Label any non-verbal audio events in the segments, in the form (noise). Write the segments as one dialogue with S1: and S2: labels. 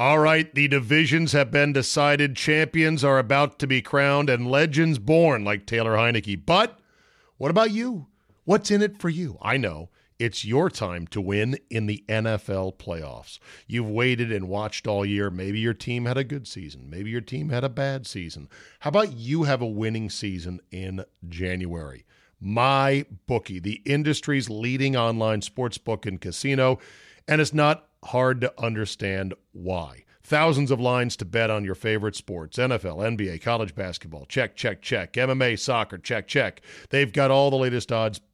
S1: All right, the divisions have been decided, champions are about to be crowned, and legends born like Taylor Heinicke. But what about you? What's in it for you? I know. It's your time to win in the NFL playoffs. You've waited and watched all year. Maybe your team had a good season. Maybe your team had a bad season. How about you have a winning season in January? My bookie, the industry's leading online sports book and casino, and it's not hard to understand why. Thousands of lines to bet on your favorite sports NFL, NBA, college basketball. Check, check, check. MMA, soccer. Check, check. They've got all the latest odds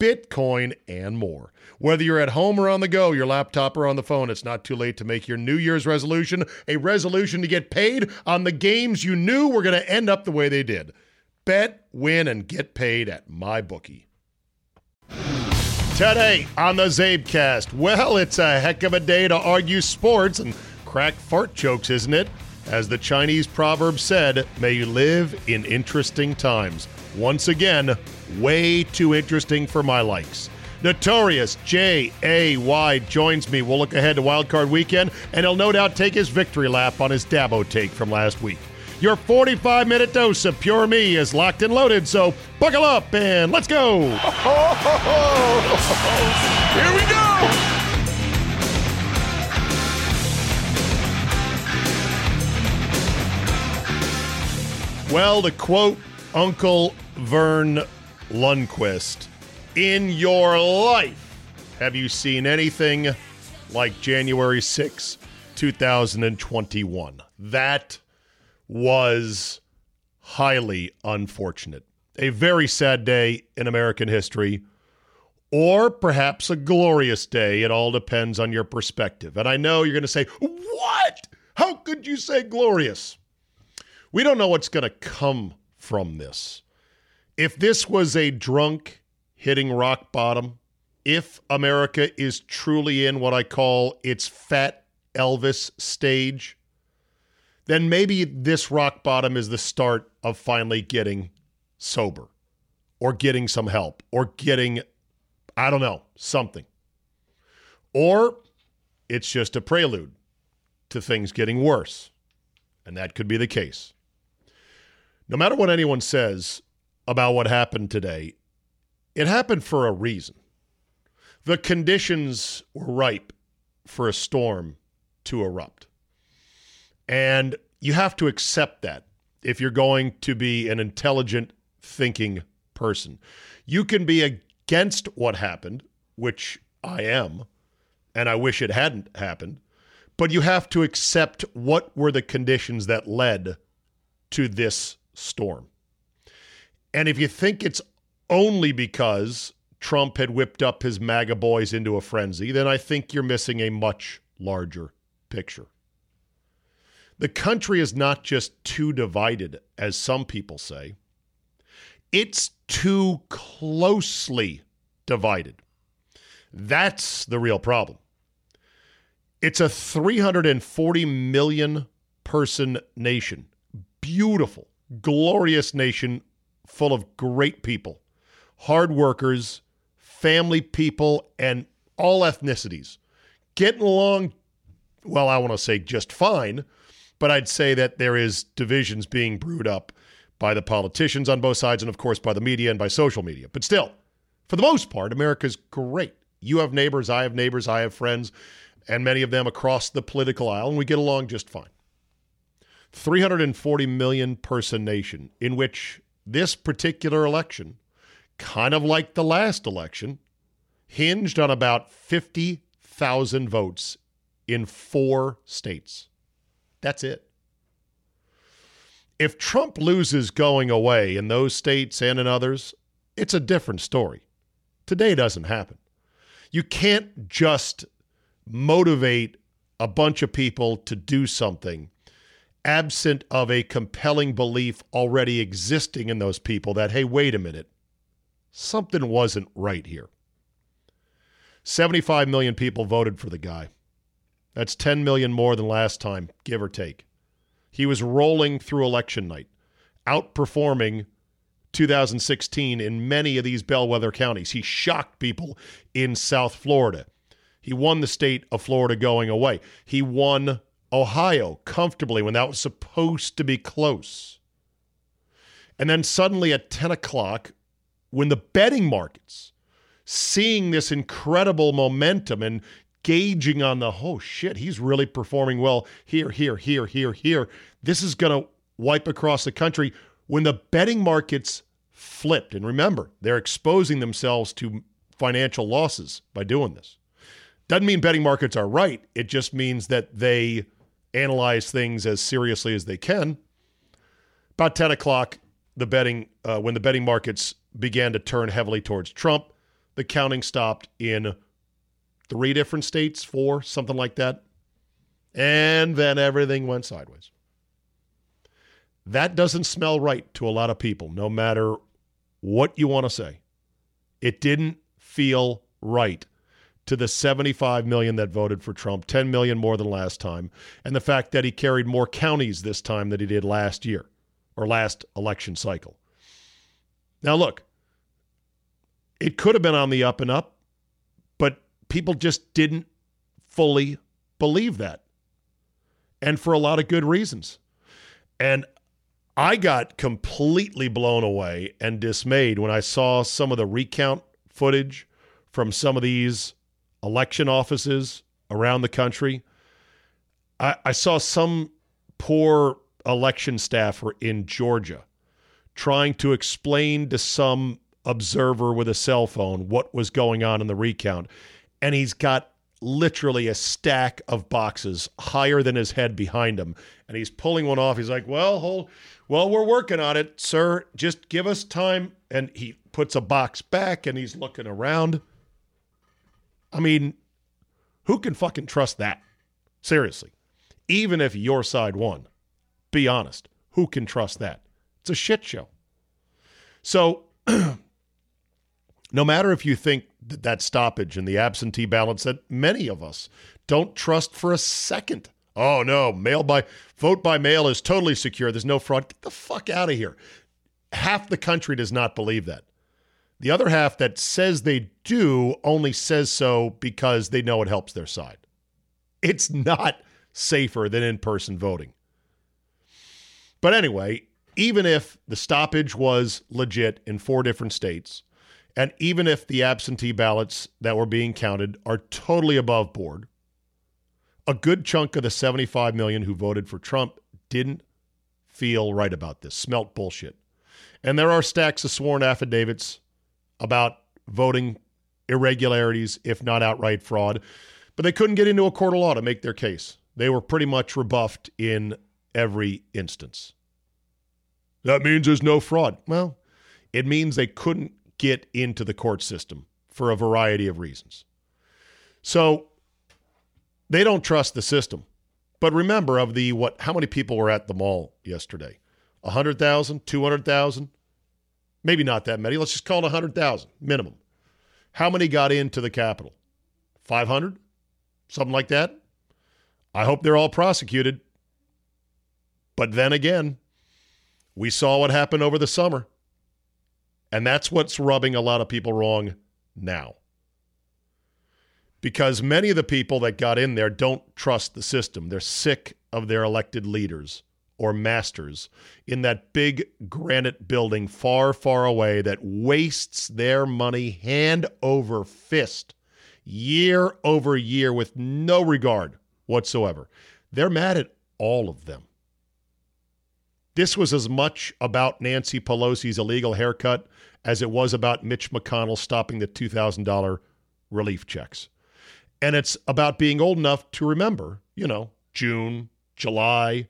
S1: Bitcoin, and more. Whether you're at home or on the go, your laptop or on the phone, it's not too late to make your New Year's resolution a resolution to get paid on the games you knew were going to end up the way they did. Bet, win, and get paid at MyBookie. Today on the Zabecast, well, it's a heck of a day to argue sports and crack fart jokes, isn't it? As the Chinese proverb said, may you live in interesting times. Once again, way too interesting for my likes. Notorious J.A.Y. joins me. We'll look ahead to Wildcard Weekend, and he'll no doubt take his victory lap on his Dabo take from last week. Your 45 minute dose of pure me is locked and loaded, so buckle up and let's go. (laughs)
S2: Here we go.
S1: Well, to quote Uncle Verne Lundquist, in your life, have you seen anything like January 6, 2021? That was highly unfortunate. A very sad day in American history, or perhaps a glorious day. It all depends on your perspective. And I know you're going to say, What? How could you say glorious? We don't know what's going to come from this. If this was a drunk hitting rock bottom, if America is truly in what I call its fat Elvis stage, then maybe this rock bottom is the start of finally getting sober or getting some help or getting, I don't know, something. Or it's just a prelude to things getting worse. And that could be the case. No matter what anyone says about what happened today, it happened for a reason. The conditions were ripe for a storm to erupt. And you have to accept that if you're going to be an intelligent, thinking person. You can be against what happened, which I am, and I wish it hadn't happened, but you have to accept what were the conditions that led to this storm. And if you think it's only because Trump had whipped up his MAGA boys into a frenzy, then I think you're missing a much larger picture. The country is not just too divided, as some people say, it's too closely divided. That's the real problem. It's a 340 million person nation. Beautiful, glorious nation full of great people, hard workers, family people, and all ethnicities. Getting along, well, I want to say just fine, but I'd say that there is divisions being brewed up by the politicians on both sides and, of course, by the media and by social media. But still, for the most part, America's great. You have neighbors, I have neighbors, I have friends, and many of them across the political aisle, and we get along just fine. 340 million person nation in which this particular election, kind of like the last election, hinged on about 50,000 votes in four states. That's it. If Trump loses going away in those states and in others, it's a different story. Today doesn't happen. You can't just motivate a bunch of people to do something absent of a compelling belief already existing in those people that, hey, wait a minute, something wasn't right here. 75 million people voted for the guy. That's 10 million more than last time, give or take. He was rolling through election night, outperforming 2016 in many of these bellwether counties. He shocked people in South Florida. He won the state of Florida going away. He won Ohio comfortably when that was supposed to be close. And then suddenly at 10 o'clock, when the betting markets, seeing this incredible momentum and gauging on the, oh shit, he's really performing well here, here, here, here, here. This is going to wipe across the country. When the betting markets flipped, and remember, they're exposing themselves to financial losses by doing this. Doesn't mean betting markets are right. It just means that they analyze things as seriously as they can. About 10 o'clock, the betting uh, when the betting markets began to turn heavily towards Trump, the counting stopped in three different states, four, something like that. And then everything went sideways. That doesn't smell right to a lot of people, no matter what you want to say. It didn't feel right to the 75 million that voted for Trump, 10 million more than last time, and the fact that he carried more counties this time than he did last year or last election cycle. Now, look, it could have been on the up and up, but people just didn't fully believe that. And for a lot of good reasons. And I got completely blown away and dismayed when I saw some of the recount footage from some of these election offices around the country. I, I saw some poor election staffer in Georgia trying to explain to some observer with a cell phone what was going on in the recount. And he's got literally a stack of boxes higher than his head behind him. And he's pulling one off. He's like, Well, hold well, we're working on it, sir. Just give us time. And he puts a box back and he's looking around. I mean, who can fucking trust that? Seriously. Even if your side won, be honest. Who can trust that? It's a shit show. So, (clears throat) no matter if you think that that stoppage and the absentee ballots that many of us don't trust for a second. Oh no, mail by vote by mail is totally secure. There's no fraud. Get the fuck out of here. Half the country does not believe that. The other half that says they do only says so because they know it helps their side. It's not safer than in person voting. But anyway, even if the stoppage was legit in four different states, and even if the absentee ballots that were being counted are totally above board, a good chunk of the 75 million who voted for Trump didn't feel right about this, smelt bullshit. And there are stacks of sworn affidavits about voting irregularities, if not outright fraud. But they couldn't get into a court of law to make their case. They were pretty much rebuffed in every instance. That means there's no fraud. Well, it means they couldn't get into the court system for a variety of reasons. So they don't trust the system. But remember of the what how many people were at the mall yesterday? 100,000, 200,000? Maybe not that many. Let's just call it 100,000 minimum. How many got into the Capitol? 500? Something like that? I hope they're all prosecuted. But then again, we saw what happened over the summer. And that's what's rubbing a lot of people wrong now. Because many of the people that got in there don't trust the system. They're sick of their elected leaders or masters in that big granite building far, far away that wastes their money hand over fist year over year with no regard whatsoever. They're mad at all of them. This was as much about Nancy Pelosi's illegal haircut as it was about Mitch McConnell stopping the $2,000 relief checks. And it's about being old enough to remember, you know, June, July,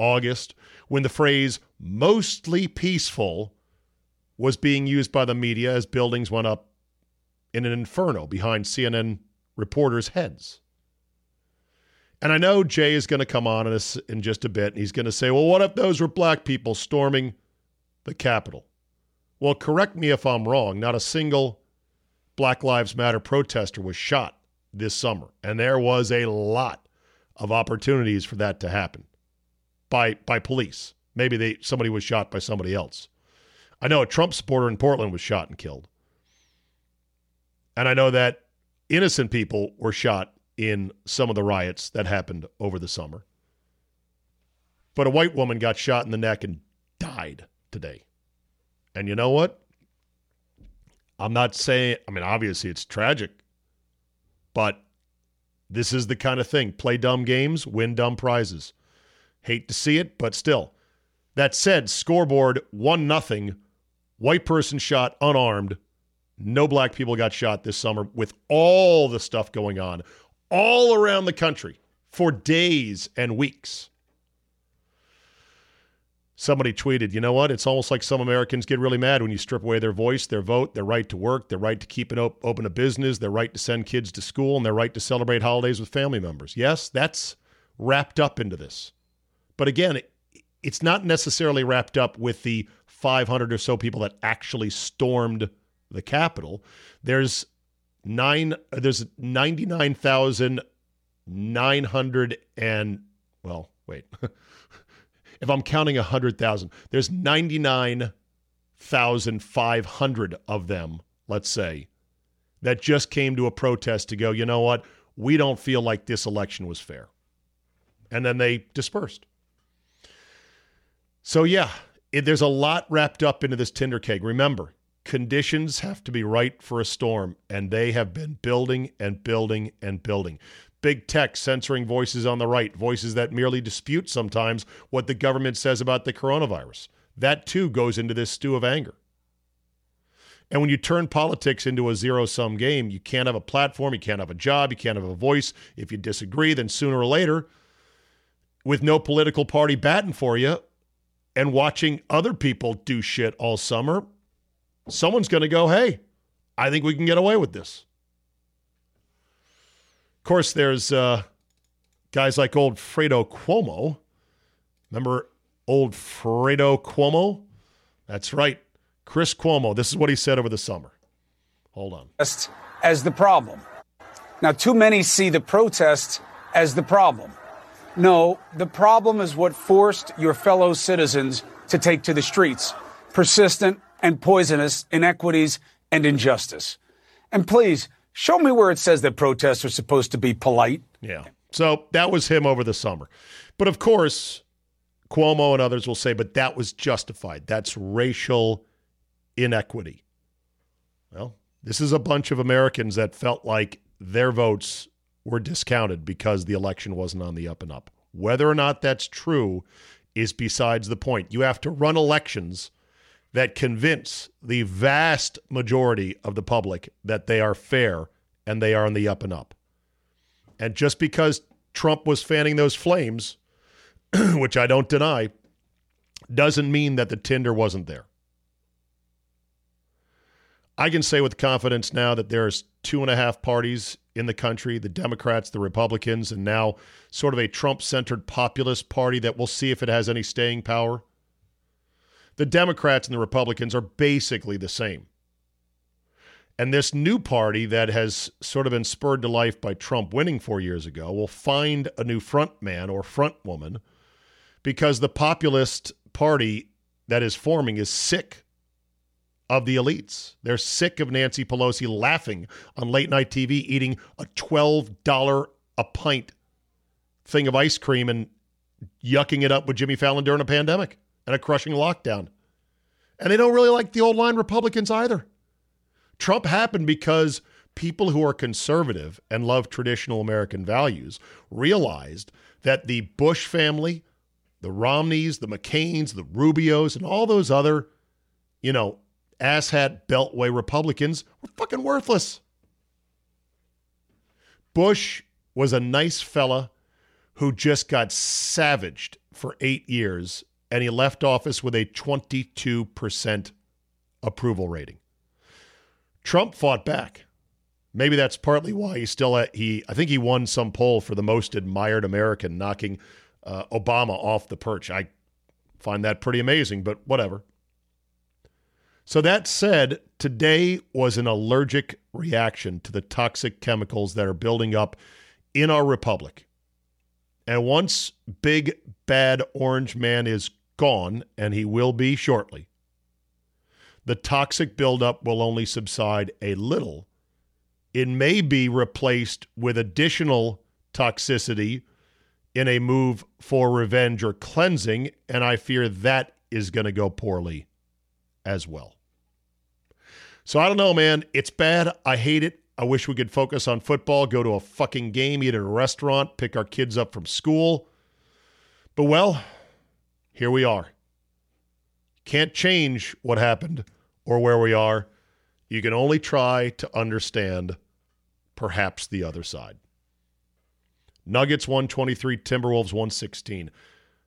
S1: August, when the phrase mostly peaceful was being used by the media as buildings went up in an inferno behind CNN reporters' heads. And I know Jay is going to come on in, a, in just a bit, and he's going to say, well, what if those were black people storming the Capitol? Well, correct me if I'm wrong. Not a single Black Lives Matter protester was shot this summer, and there was a lot of opportunities for that to happen by by police. Maybe they somebody was shot by somebody else. I know a Trump supporter in Portland was shot and killed. And I know that innocent people were shot in some of the riots that happened over the summer. But a white woman got shot in the neck and died today. And you know what? I'm not saying, I mean, obviously it's tragic, but this is the kind of thing. Play dumb games, win dumb prizes. Hate to see it, but still. That said, scoreboard 1 nothing. White person shot unarmed. No black people got shot this summer with all the stuff going on all around the country for days and weeks. Somebody tweeted, you know what? It's almost like some Americans get really mad when you strip away their voice, their vote, their right to work, their right to keep an op- open a business, their right to send kids to school, and their right to celebrate holidays with family members. Yes, that's wrapped up into this. But again, it, it's not necessarily wrapped up with the 500 or so people that actually stormed the Capitol. There's nine. There's 99,900 and well, wait. (laughs) if I'm counting 100,000, there's 99,500 of them, let's say, that just came to a protest to go, you know what? We don't feel like this election was fair. And then they dispersed. So, yeah, it, there's a lot wrapped up into this Tinder keg. Remember, conditions have to be right for a storm, and they have been building and building and building big tech censoring voices on the right, voices that merely dispute sometimes what the government says about the coronavirus. That too goes into this stew of anger. And when you turn politics into a zero sum game, you can't have a platform, you can't have a job, you can't have a voice. If you disagree, then sooner or later, with no political party batting for you and watching other people do shit all summer, someone's going to go, hey, I think we can get away with this. Of course, there's uh, guys like old Fredo Cuomo. Remember old Fredo Cuomo? That's right. Chris Cuomo. This is what he said over the summer. Hold on.
S3: As the problem. Now, too many see the protest as the problem. No, the problem is what forced your fellow citizens to take to the streets persistent and poisonous inequities and injustice. And please, Show me where it says that protests are supposed to be polite.
S1: Yeah. So that was him over the summer. But of course, Cuomo and others will say, but that was justified. That's racial inequity. Well, this is a bunch of Americans that felt like their votes were discounted because the election wasn't on the up and up. Whether or not that's true is besides the point. You have to run elections that convince the vast majority of the public that they are fair and they are on the up and up. And just because Trump was fanning those flames, (clears throat) which I don't deny, doesn't mean that the Tinder wasn't there. I can say with confidence now that there's two and a half parties in the country the Democrats, the Republicans, and now sort of a Trump centered populist party that we'll see if it has any staying power the Democrats and the Republicans are basically the same. And this new party that has sort of been spurred to life by Trump winning four years ago will find a new front man or front woman because the populist party that is forming is sick of the elites. They're sick of Nancy Pelosi laughing on late night TV, eating a $12 a pint thing of ice cream and yucking it up with Jimmy Fallon during a pandemic and a crushing lockdown. And they don't really like the old line Republicans either. Trump happened because people who are conservative and love traditional American values realized that the Bush family, the Romneys, the McCains, the Rubios, and all those other, you know, asshat beltway Republicans were fucking worthless. Bush was a nice fella who just got savaged for eight years and he left office with a 22% approval rating. Trump fought back. Maybe that's partly why he still at, he I think he won some poll for the most admired American, knocking uh, Obama off the perch. I find that pretty amazing, but whatever. So that said, today was an allergic reaction to the toxic chemicals that are building up in our republic. And once big bad orange man is gone, and he will be shortly, the toxic buildup will only subside a little. It may be replaced with additional toxicity in a move for revenge or cleansing, and I fear that is going to go poorly as well. So I don't know, man. It's bad. I hate it. I wish we could focus on football, go to a fucking game, eat at a restaurant, pick our kids up from school. But well, here we are. Can't change what happened or where we are. You can only try to understand perhaps the other side. Nuggets 123, Timberwolves 116.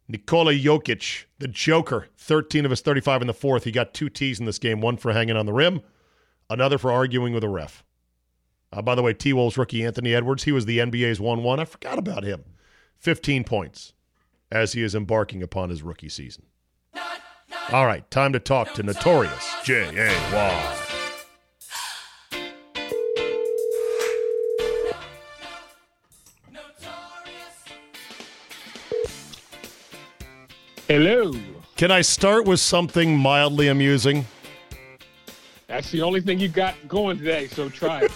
S1: Nikola Jokic, the Joker, 13 of his 35 in the fourth. He got two T's in this game, one for hanging on the rim, another for arguing with a ref. Uh, by the way, T Wolves rookie Anthony Edwards, he was the NBA's 1 1. I forgot about him. 15 points as he is embarking upon his rookie season. All right, time to talk to Notorious J.A.Y.
S4: Hello.
S1: Can I start with something mildly amusing?
S4: That's the only thing you got going today, so try it.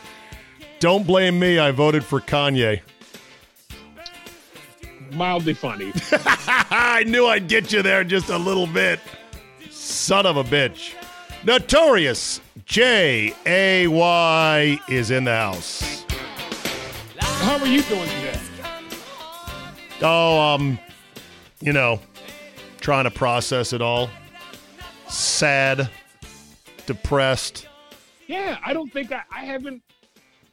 S4: (laughs)
S1: Don't blame me. I voted for Kanye.
S4: Mildly funny. (laughs)
S1: I knew I'd get you there just a little bit. Son of a bitch. Notorious J A Y is in the house.
S4: How are you doing today?
S1: Oh, um, you know, trying to process it all. Sad, depressed.
S4: Yeah, I don't think I, I haven't.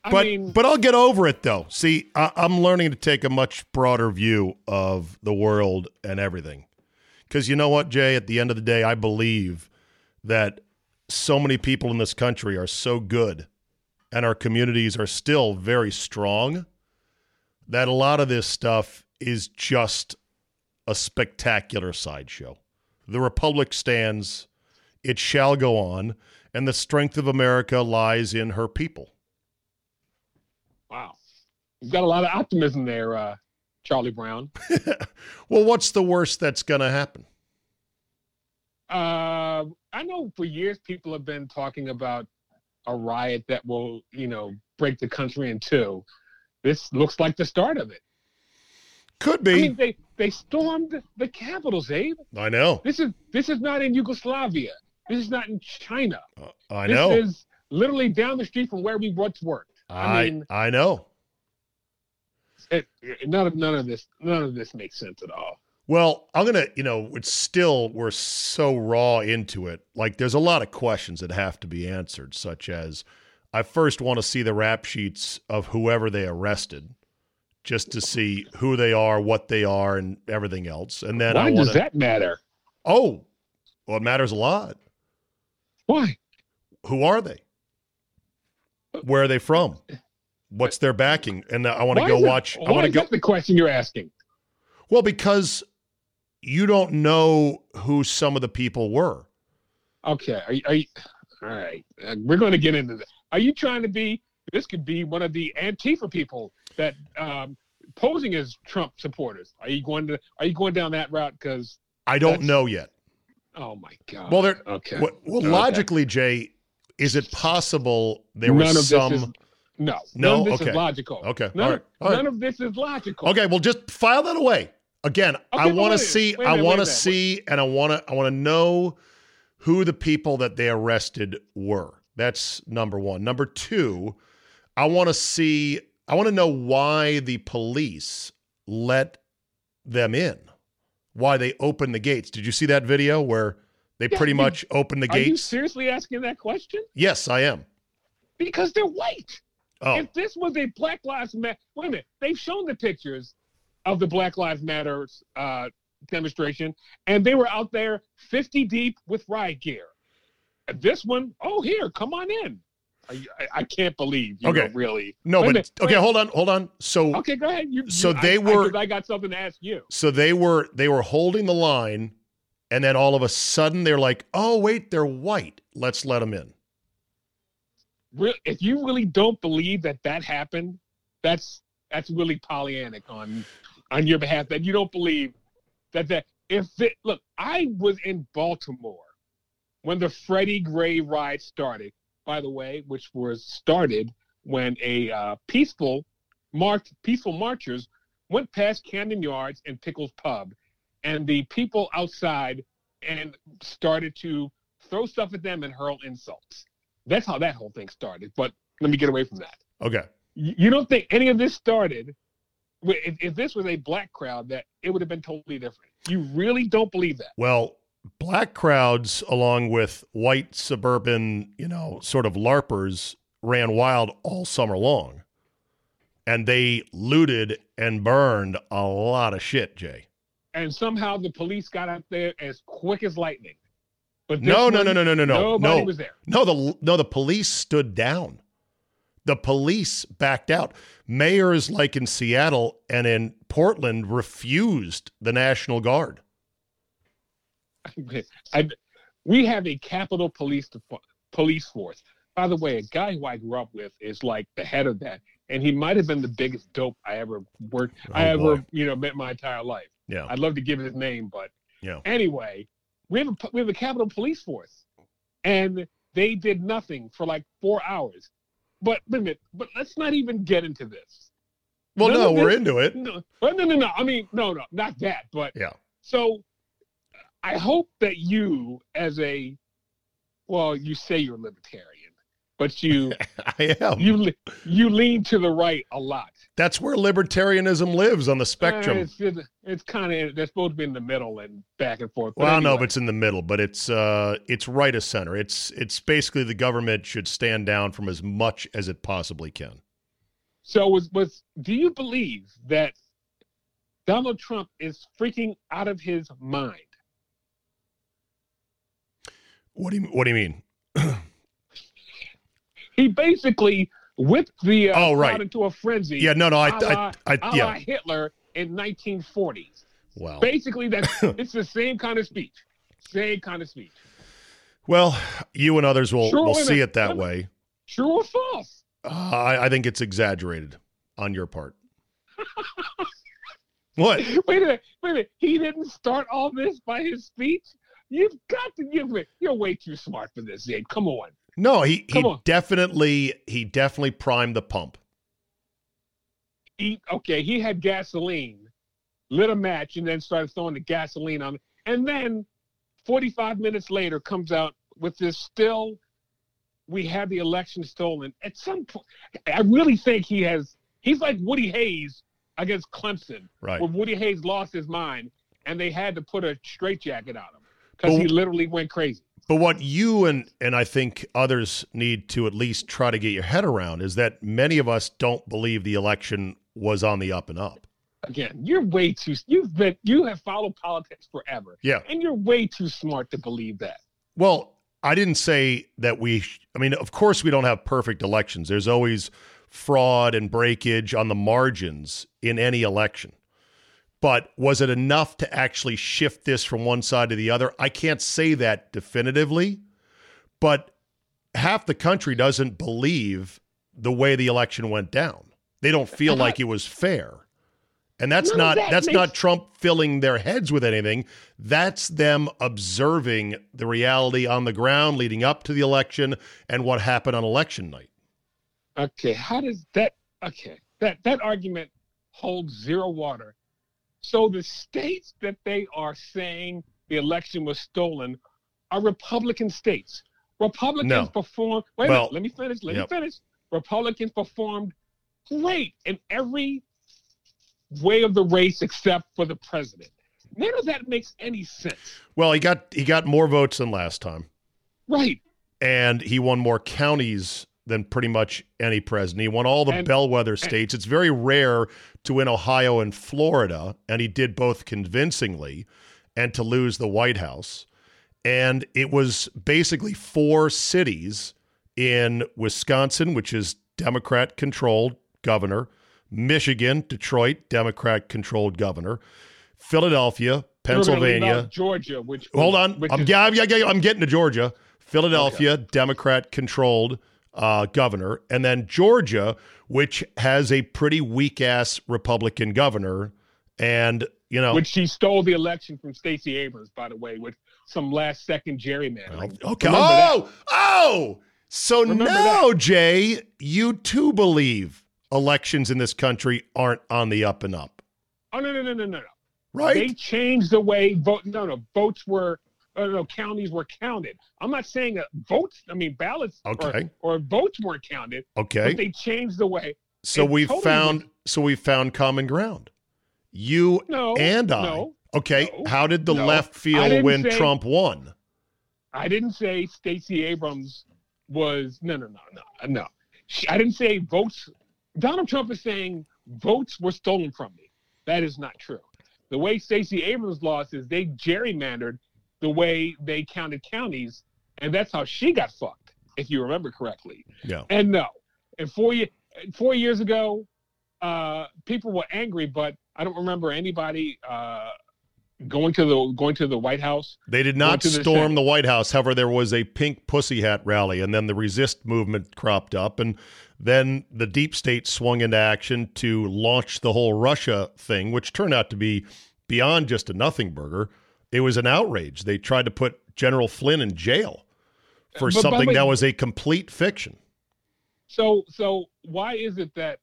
S4: I
S1: but
S4: mean,
S1: but I'll get over it though. See, I, I'm learning to take a much broader view of the world and everything. Because you know what, Jay? At the end of the day, I believe that so many people in this country are so good, and our communities are still very strong. That a lot of this stuff is just a spectacular sideshow. The Republic stands, it shall go on, and the strength of America lies in her people.
S4: wow, you've got a lot of optimism there, uh, Charlie Brown. (laughs)
S1: well, what's the worst that's going to happen?
S4: Uh, I know for years people have been talking about a riot that will, you know, break the country in two. This looks like the start of it.
S1: Could be.
S4: I mean, they they stormed the Capitol, Abe.
S1: I know.
S4: This is this is not in Yugoslavia. This is not in China.
S1: Uh, I
S4: this
S1: know.
S4: This is literally down the street from where we once worked. I,
S1: I
S4: mean,
S1: I know.
S4: it, none of none of this none of this makes sense at all.
S1: Well, I'm gonna, you know, it's still we're so raw into it. Like, there's a lot of questions that have to be answered, such as, I first want to see the rap sheets of whoever they arrested, just to see who they are, what they are, and everything else. And then
S4: Why
S1: I want
S4: does that matter?
S1: Oh, well, it matters a lot.
S4: Why?
S1: Who are they? Where are they from? What's their backing? And I want to go
S4: that-
S1: watch. I want to go.
S4: the question you're asking?
S1: Well, because you don't know who some of the people were.
S4: Okay, are you, are you, all right. Uh, we're going to get into this. Are you trying to be? This could be one of the Antifa people that um, posing as Trump supporters. Are you going to? Are you going down that route? Because
S1: I don't know yet.
S4: Oh my god.
S1: Well, there.
S4: okay.
S1: Well, well
S4: Okay.
S1: logically, Jay, is it possible there
S4: None
S1: was some?
S4: is no.
S1: No?
S4: Of this
S1: Okay.
S4: is logical.
S1: Okay.
S4: None,
S1: All
S4: of,
S1: right. All right.
S4: none of this is logical.
S1: Okay, well, just file that away. Again, I
S4: Okay, but
S1: want to see.
S4: minute, wait a
S1: I want to
S4: wait a minute.
S1: see, and I want to. I want to know who the people that they arrested were. That's number one. Number two, I want to see. I want to know why the police let them in. Why they opened the gates? Did you see that video where they
S4: Yeah,
S1: pretty
S4: you-
S1: much opened the gates?
S4: Are you seriously asking that question?
S1: Yes, I am.
S4: Because they're white.
S1: Oh,
S4: If this was a Black Lives Matter, wait a minute, they've shown the pictures of the Black Lives Matter uh, demonstration, and they were out there 50 deep with riot gear. And This one, oh, here, come on in. I, I can't believe you
S1: Okay.
S4: really.
S1: No,
S4: Wait
S1: but
S4: minute,
S1: okay, hold on, hold on. So
S4: Okay, go ahead. You,
S1: So
S4: you-
S1: they
S4: I-
S1: were-
S4: 'cause I, got something to ask you.
S1: so they were they were holding the line, and then all of a sudden they're like, oh wait, they're white. Let's let them in.
S4: Re- If you really don't believe that that happened, that's that's really Pollyannic on on your behalf. That you don't believe that that if it, look, I was in Baltimore when the Freddie Gray ride started. By the way, which was started when a uh, peaceful march, peaceful marchers went past Camden Yards and Pickles Pub, and the people outside and started to throw stuff at them and hurl insults. That's how that whole thing started. But let me get away from that.
S1: Okay.
S4: You don't think any of this started? If, if this was a black crowd, that it would have been totally different. You really don't believe that?
S1: Well, black crowds, along with white suburban, you know, sort of LARPers, ran wild all summer long. And they looted and burned a lot of shit, Jay.
S4: And somehow the police got out there as quick as lightning. But
S1: No, no, no, no, no, no, no.
S4: Nobody
S1: No.
S4: was there.
S1: No, the no, the police stood down. The police backed out. Mayors like in Seattle and in Portland refused the National Guard. (laughs)
S4: I, we have a Capitol Police police force. By the way, a guy who I grew up with is like the head of that, and he might have been the biggest dope I ever worked. Oh, I
S1: Oh,
S4: ever
S1: boy.
S4: you know met my entire life.
S1: Yeah.
S4: I'd love to give his name, but
S1: Yeah.
S4: anyway, we have a we have a Capitol Police force, and they did nothing for like four hours. But wait a minute, but let's not even get into this.
S1: Well,
S4: None
S1: no, we're
S4: this-
S1: into it.
S4: No, no, no, no. I mean, no, no, not that. But
S1: Yeah.
S4: so I hope that you, as a, well, you say you're libertarian, but you (laughs)
S1: I am.
S4: you you lean to the right a lot.
S1: That's where libertarianism lives on the spectrum.
S4: Uh, it's it's, it's kind of they're supposed to be in the middle and back and forth.
S1: Well, no,
S4: anyway.
S1: but it's in the middle, but it's uh it's right of center. It's it's basically the government should stand down from as much as it possibly can.
S4: So was was do you believe that Donald Trump is freaking out of his mind?
S1: What do you what do you mean? (clears throat)
S4: He basically whipped the uh,
S1: Oh, right.
S4: crowd into a frenzy.
S1: Yeah, no, no, I,
S4: la-
S1: I, I
S4: la
S1: yeah.
S4: Hitler in 1940s.
S1: Well.
S4: Basically, that's (laughs) it's the same kind of speech. Same kind of speech.
S1: Well, you and others will,
S4: Sure,
S1: will see
S4: minute.
S1: it that way.
S4: True or false?
S1: Uh, I, I think it's exaggerated on your part. (laughs) what? (laughs)
S4: Wait a minute. Wait a minute. He didn't start all this by his speech. You've got to give me. You're way too smart for this, Zabe. Come on.
S1: No, he, he
S4: on.
S1: definitely he definitely primed the pump.
S4: He, okay, he had gasoline, lit a match, and then started throwing the gasoline on. And then 45 minutes later comes out with this still, we had the election stolen. At some point, I really think he has, he's like Woody Hayes against Clemson,
S1: Right.
S4: where Woody Hayes lost his mind and they had to put a straitjacket on him because he literally went crazy.
S1: But what you and and I think others need to at least try to get your head around is that many of us don't believe the election was on the up and up.
S4: Again, you're way too, you've been, you have followed politics forever.
S1: Yeah.
S4: And you're way too smart to believe that.
S1: Well, I didn't say that we, sh- I mean, of course, we don't have perfect elections. There's always fraud and breakage on the margins in any election. But was it enough to actually shift this from one side to the other? I can't say that definitively, but half the country doesn't believe the way the election went down. They don't feel uh-huh. like it was fair. And that's
S4: None
S1: not
S4: that
S1: that's
S4: makes-
S1: not Trump filling their heads with anything. That's them observing the reality on the ground leading up to the election and what happened on election night.
S4: Okay, how does that? Okay, that that argument holds zero water. So the states that they are saying the election was stolen are Republican states. Republicans
S1: No.
S4: performed. Wait a
S1: Well,
S4: minute. Let me finish. Let
S1: yep.
S4: me finish. Republicans performed great in every way of the race except for the president. None of that makes any sense.
S1: Well, he got he got more votes than last time.
S4: Right.
S1: and he won more counties than pretty much any president. He won all the
S4: And-
S1: bellwether states. It's very rare to win Ohio and Florida, and he did both convincingly and to lose the White House. And it was basically four cities in Wisconsin, which is Democrat controlled governor, Michigan, Detroit, Democrat controlled governor, Philadelphia, Pennsylvania,
S4: Georgia, which
S1: hold on,
S4: which
S1: I'm,
S4: is-
S1: yeah, I'm getting to Georgia, Philadelphia, Democrat controlled uh, governor, and then Georgia, which has a pretty weak ass Republican governor, and you know,
S4: which she stole the election from Stacey Abrams, by the way, with some last second gerrymandering.
S1: Okay.
S4: Remember that.
S1: Oh, oh. So
S4: Remember
S1: now, Jay, you too believe elections in this country aren't on the up and up,
S4: Oh no no no no no no!
S1: right?
S4: They changed the way vote. No no votes were. Uh, no, counties were counted. I'm not saying that votes. I mean ballots.
S1: Okay.
S4: Or, votes weren't counted,
S1: okay.
S4: but they changed the way.
S1: So we've
S4: totally
S1: found
S4: was-
S1: so we've found common ground. You
S4: No.
S1: and I.
S4: No.
S1: Okay.
S4: No.
S1: How did the
S4: No.
S1: left feel when
S4: say-
S1: Trump won?
S4: I didn't say Stacey Abrams was no no no no no. She, I didn't say votes. Donald Trump is saying votes were stolen from me. That is not true. The way Stacey Abrams lost is they gerrymandered the way they counted counties, and that's how she got fucked, if you remember correctly.
S1: Yeah.
S4: And no, and four four years ago, uh, people were angry, but I don't remember anybody uh, going to the going to the White House.
S1: They did not
S4: to the
S1: storm the White House. However, there was a pink pussy hat rally, and then the resist movement cropped up, and then the deep state swung into action to launch the whole Russia thing, which turned out to be beyond just a nothing burger. It was an outrage. They tried to put General Flynn in jail for
S4: But- but-
S1: something
S4: but-
S1: that was a complete fiction.
S4: So so why is it that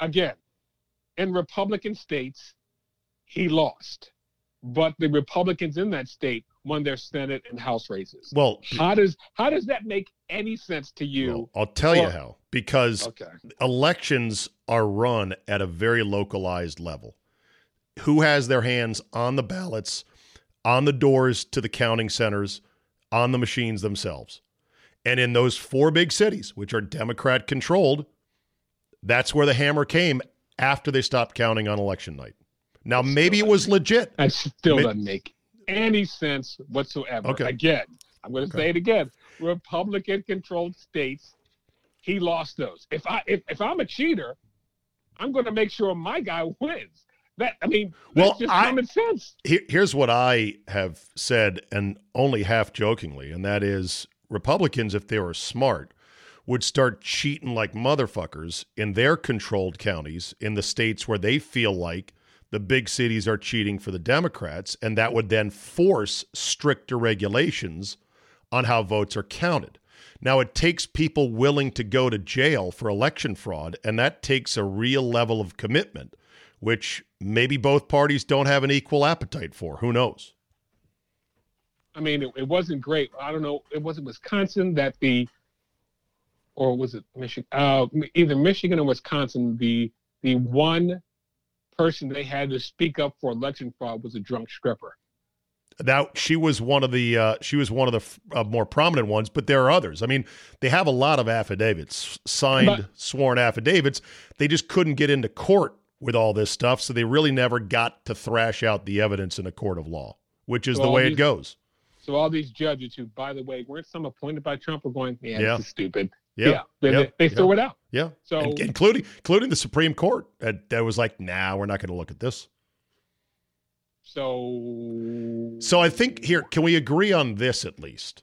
S4: again in Republican states he lost, but the Republicans in that state won their Senate and House races?
S1: Well,
S4: How does how does that make any sense to you?
S1: well, I'll tell you how. Because
S4: okay.
S1: elections are run at a very localized level. Who has their hands on the ballots, on the doors to the counting centers, on the machines themselves? And in those four big cities, which are Democrat controlled, that's where the hammer came after they stopped counting on election night. Now, maybe it was legit.
S4: I still doesn't make any sense whatsoever.
S1: Okay.
S4: Again, I'm going to
S1: Okay.
S4: say it again. Republican controlled states, he lost those. If I if, if I'm a cheater, I'm going to make sure my guy (laughs) wins. That I mean,
S1: Well,
S4: just
S1: I-
S4: common sense.
S1: Here, here's what I have said, and only half jokingly, and that is Republicans, if they were smart, would start cheating like motherfuckers in their controlled counties in the states where they feel like the big cities are cheating for the Democrats, and that would then force stricter regulations on how votes are counted. Now, it takes people willing to go to jail for election fraud, and that takes a real level of commitment, which maybe both parties don't have an equal appetite for. Who knows?
S4: I mean, it, it wasn't great. I don't know. It wasn't Wisconsin that the, or was it Michigan? Uh, either Michigan or Wisconsin. The the one person they had to speak up for election fraud was a drunk stripper.
S1: Now she was one of the uh, she was one of the f- uh, more prominent ones, but there are others. I mean, they have a lot of affidavits, signed,
S4: But-
S1: sworn affidavits. They just couldn't get into court with all this stuff, so they really never got to thrash out the evidence in a court of law, which is the
S4: Well,
S1: way it goes.
S4: So all these judges who, by the way, weren't some appointed by Trump, were going, yeah,
S1: Yeah.
S4: this is stupid.
S1: Yeah,
S4: yeah, they,
S1: yeah,
S4: they, they threw it out.
S1: Yeah,
S4: So
S1: And- including including the Supreme Court that, that was like, nah, we're not going to look at this.
S4: so
S1: So I think here, can we agree on this at least?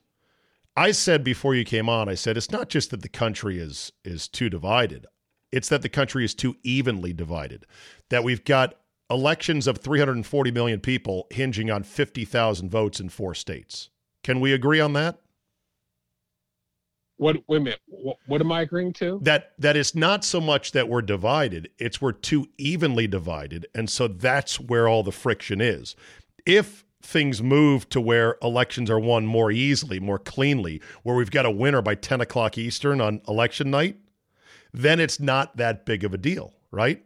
S1: I said before you came on, I said it's not just that the country is is too divided. It's that the country is too evenly divided. That we've got elections of 340 million people hinging on 50,000 votes in four states. Can we agree on that?
S4: what? Wait a minute. What, what am I agreeing to?
S1: That that is not so much that we're divided, it's we're too evenly divided, and so that's where all the friction is. If things move to where elections are won more easily, more cleanly, where we've got a winner by 10 o'clock Eastern on election night, then it's not that big of a deal, right?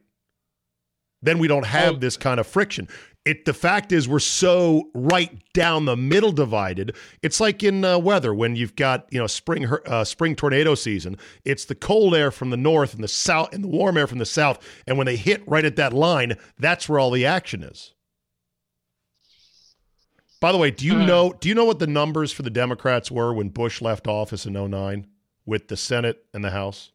S1: Then we don't have this kind of friction. It the fact is we're so right down the middle divided. It's like in uh, weather when you've got you know spring uh, spring tornado season. It's the cold air from the north and the south and the warm air from the south, and when they hit right at that line, that's where all the action is. By the way, do you
S4: Uh.
S1: know do you know what the numbers for the Democrats were when Bush left office in 09? with the Senate and the House?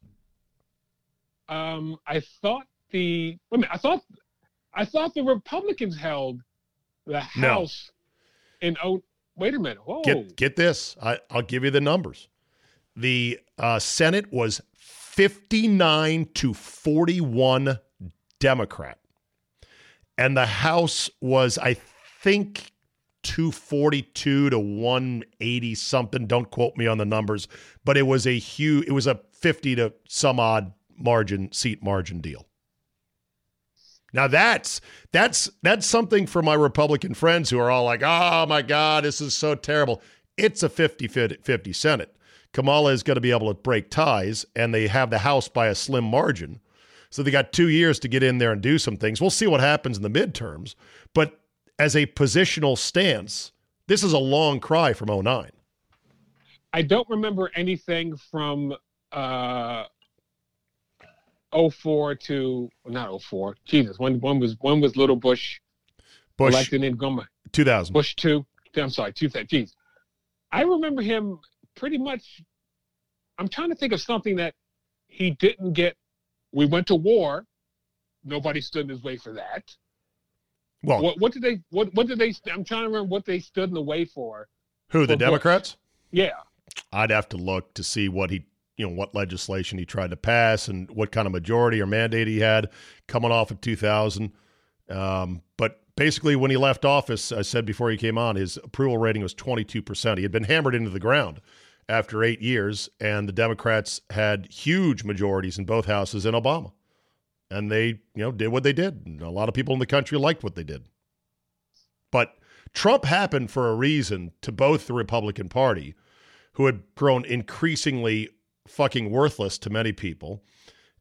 S4: Um, I thought the wait a minute, I thought I thought the Republicans held the
S1: No.
S4: House in oh wait a minute. Whoa.
S1: Get get this. I, I'll give you the numbers. The uh, Senate was 59 to 41 Democrat. And the House was, I think, 242 to 180 something. Don't quote me on the numbers, but it was a huge, it was a 50 to some odd margin, seat margin deal. Now that's that's that's something for my Republican friends who are all like, "Oh my god, this is so terrible." It's a 50-50 Senate. Kamala is going to be able to break ties and they have the House by a slim margin. So they got 2 years to get in there and do some things. We'll see what happens in the midterms, but as a positional stance, this is a long cry from 09.
S4: I don't remember anything from uh 04 to not 04. Jesus, when when was when was Little Bush,
S1: Bush
S4: elected in Goma?
S1: 2000.
S4: Bush two. I'm sorry, two. Jeez, I remember him pretty much. I'm trying to think of something that he didn't get. We went to war. Nobody stood in his way for that.
S1: Well,
S4: What, what did they? What, what did they? I'm trying to remember what they stood in the way for.
S1: who the
S4: Bush.
S1: Democrats?
S4: Yeah,
S1: I'd have to look to see what he, you know, what legislation he tried to pass and what kind of majority or mandate he had coming off of 2000. Um, but basically, when he left office, I said before he came on, his approval rating was 22%. He had been hammered into the ground after eight years, and the Democrats had huge majorities in both houses in Obama. And they, you know, did what they did. And a lot of people in the country liked what they did. But Trump happened for a reason to both the Republican Party, who had grown increasingly fucking worthless to many people,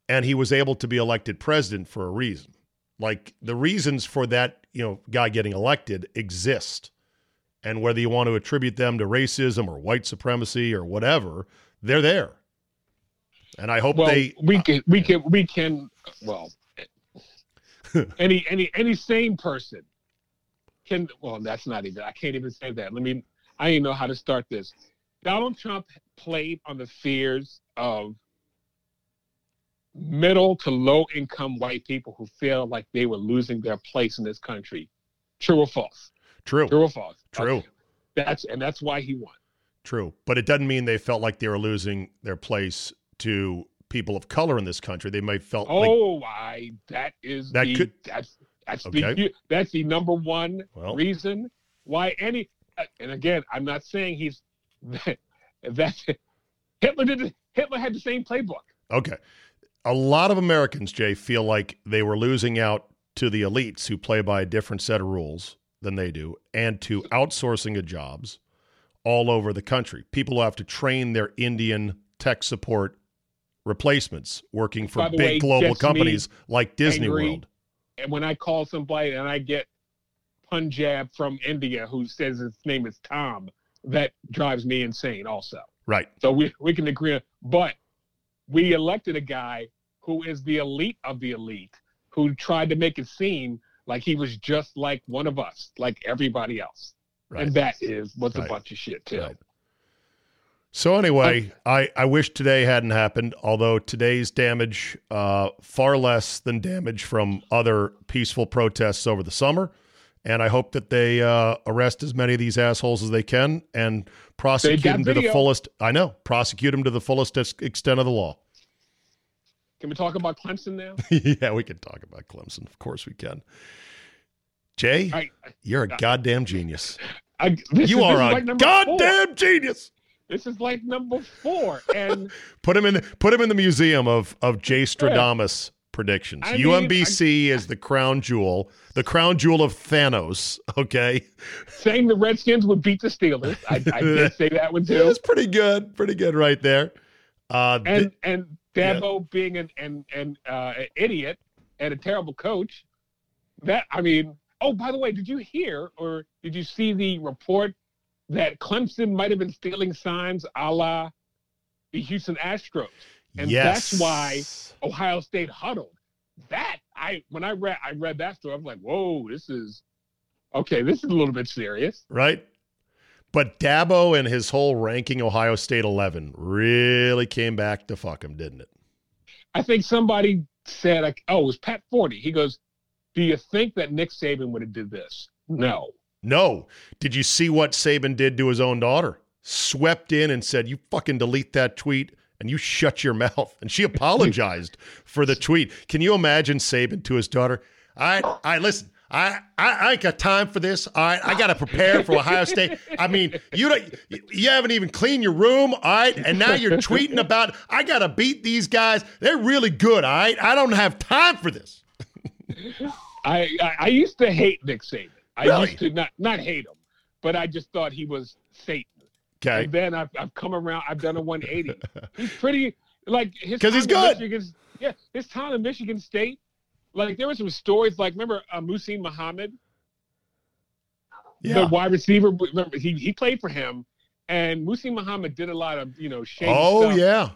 S1: and he was able to be elected president for a reason. Like the reasons for that, you know, guy getting elected exist. And whether you want to attribute them to racism or white supremacy or whatever, they're there. And I hope
S4: well,
S1: they
S4: we can we can we can well (laughs) any any any sane person can well that's not even I can't even say that. Let me I didn't know how to start this. Donald Trump played on the fears of middle to low income white people who feel like they were losing their place in this country. True or false?
S1: true,
S4: True or false?
S1: True.
S4: That's and that's why he won.
S1: true. But it doesn't mean they felt like they were losing their place to people of color in this country. They may felt like
S4: Oh, I that is
S1: That
S4: the
S1: could-
S4: that's that's
S1: Okay.
S4: the that's the number one
S1: Well.
S4: reason why any uh, and again I'm not saying he's (laughs) (laughs) that, Hitler did Hitler had the same playbook.
S1: Okay. A lot of Americans, Jay, feel like they were losing out to the elites who play by a different set of rules than they do and to outsourcing of jobs all over the country. People who have to train their Indian tech support replacements working for big
S4: way,
S1: global companies like Disney
S4: angry.
S1: World.
S4: And when I call somebody and I get Punjab from India who says his name is Tom, that drives me insane also.
S1: Right.
S4: So we we can agree but we elected a guy who is the elite of the elite who tried to make it seem like he was just like one of us, like everybody else.
S1: Right.
S4: And that is what's
S1: Right.
S4: a bunch of shit too.
S1: Right. So anyway, I, I wish today hadn't happened, although today's damage uh, far less than damage from other peaceful protests over the summer. And I hope that they uh, arrest as many of these assholes as they can and prosecute them to the fullest. I know, prosecute them to the fullest extent of the law.
S4: Can we talk about Clemson now? (laughs)
S1: yeah, we can talk about Clemson. Of course we can. Jay,
S4: I,
S1: you're a goddamn genius.
S4: I, this
S1: You
S4: is,
S1: are a
S4: like number four.
S1: goddamn genius.
S4: This is like number four, and (laughs)
S1: Put him in. Put him in the museum of of Jay Stradamus predictions.
S4: I mean,
S1: UMBC is the crown jewel, the crown jewel of Thanos. (laughs) Okay,
S4: saying the Redskins would beat the Steelers. I, I did (laughs) say that one too.
S1: that's pretty good. Pretty good right there. Uh, th-
S4: and and Dabo being an an, an, uh, an idiot and a terrible coach. That I mean, oh by the way, did you hear or did you see the report that Clemson might have been stealing signs a la the Houston Astros, and
S1: yes.
S4: that's why Ohio State huddled. That I when I read I read that story, I'm like, whoa, this is okay. This is a little bit serious.
S1: right? But Dabo and his whole ranking Ohio State 11 really came back to fuck him, didn't it?
S4: I think somebody said, like, "Oh, it was Pat Forde." He goes, "Do you think that Nick Saban would have did this?" No.
S1: No. Did you see what Saban did to his own daughter? Swept in and said, "You fucking delete that tweet." And you shut your (laughs) mouth. And she (laughs) apologized for the tweet. Can you imagine Saban to his daughter? All right, all right, listen. I, I, I ain't got time for this. All right, I got to prepare for Ohio State. I mean, you don't, you haven't even cleaned your room. All right, and now you're tweeting about I got to beat these guys. They're really good. All right, I don't have time for this.
S4: I, I, I used to hate Nick Saban. I
S1: Really?
S4: used to not not hate him, but I just thought he was Satan.
S1: Okay,
S4: And then I've, I've come around. I've done a 180. (laughs) he's pretty like his
S1: because he's good.
S4: Yeah, his time in Michigan State. Like there were some stories. Like remember uh, Muhsin Muhammad, the wide receiver. Remember he he played for him, and Muhsin Muhammad did a lot of you know shady
S1: Oh
S4: stuff,
S1: yeah.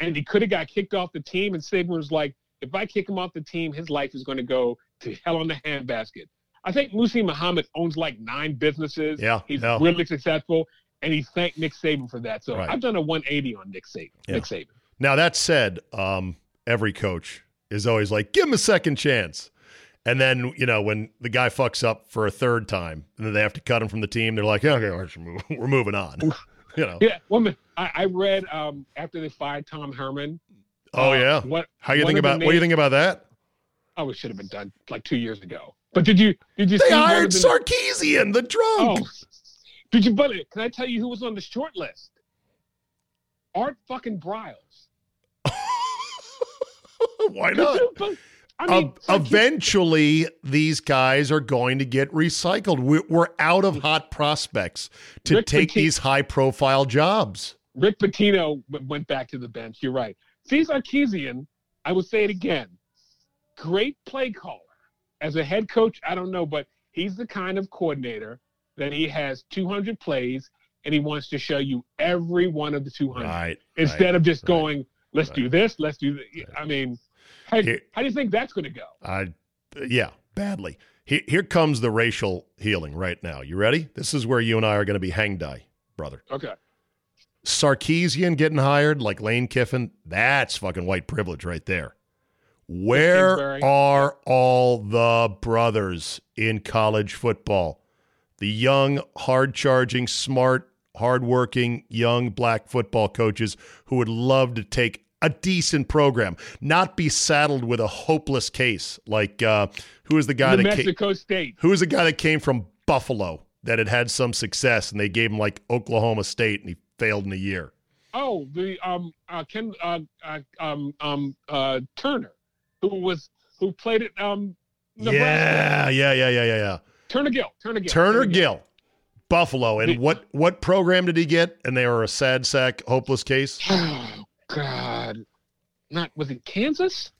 S4: and he could have got kicked off the team. And Saban was like, if I kick him off the team, his life is going to go to hell in the handbasket. I think Muhsin Muhammad owns like nine businesses.
S1: Yeah,
S4: he's
S1: yeah.
S4: really successful, and he thanked Nick Saban for that. So
S1: Right.
S4: I've done a 180 on Nick Saban.
S1: Yeah.
S4: Nick Saban.
S1: Now that said, um, every coach is always like, give him a second chance. And then, you know, when the guy fucks up for a third time and then they have to cut him from the team, they're like, okay, (laughs) we're moving on. (laughs) you know.
S4: Yeah, well, man, I, I read um, after they fired Tom Herman.
S1: Oh
S4: uh,
S1: yeah.
S4: What?
S1: How you think about what do you think about that?
S4: Oh, it should have been done like two years ago. But did you did you
S1: They
S4: see
S1: hired
S4: the-
S1: Sarkisian, the drunk.
S4: Oh, did you? But can I tell you who was on the short list? Art fucking Briles. (laughs)
S1: Why not?
S4: I mean, Sarkisian-
S1: eventually, these guys are going to get recycled. We're, we're out of hot prospects to
S4: Rick
S1: take
S4: Pitino-
S1: these high profile jobs.
S4: Rick Pitino w- went back to the bench. You're right. Steve Sarkisian, I will say it again, great play caller. As a head coach, I don't know, but he's the kind of coordinator that he has 200 plays and he wants to show you every one of the 200
S1: Right.
S4: instead
S1: right.
S4: of just
S1: right,
S4: going, let's do this, let's do that. I mean, how,
S1: Here-
S4: how do you think that's going to go?
S1: I, yeah, badly. Here, here comes the racial healing right now. You ready? This is where you and I are going to be hang die, brother.
S4: Okay.
S1: Sarkisian getting hired like Lane Kiffin, that's fucking white privilege right there. Where are all the brothers in college football? The young, hard charging, smart, hardworking, young black football coaches who would love to take a decent program, not be saddled with a hopeless case like uh, who is the guy
S4: New
S1: that came,
S4: Mexico State.
S1: who is the guy that came from Buffalo that had had some success and they gave him like Oklahoma State and he failed in a year.
S4: Oh, the um uh, Ken uh, uh um um uh Turner, who was who played at um Nebraska.
S1: Yeah, yeah, yeah, yeah, yeah, yeah.
S4: Turner Gill. Turner Gill.
S1: Turner Gill, Buffalo, and what what program did he get? And they were a sad sack, hopeless case. (sighs)
S4: Oh God, not was it Kansas?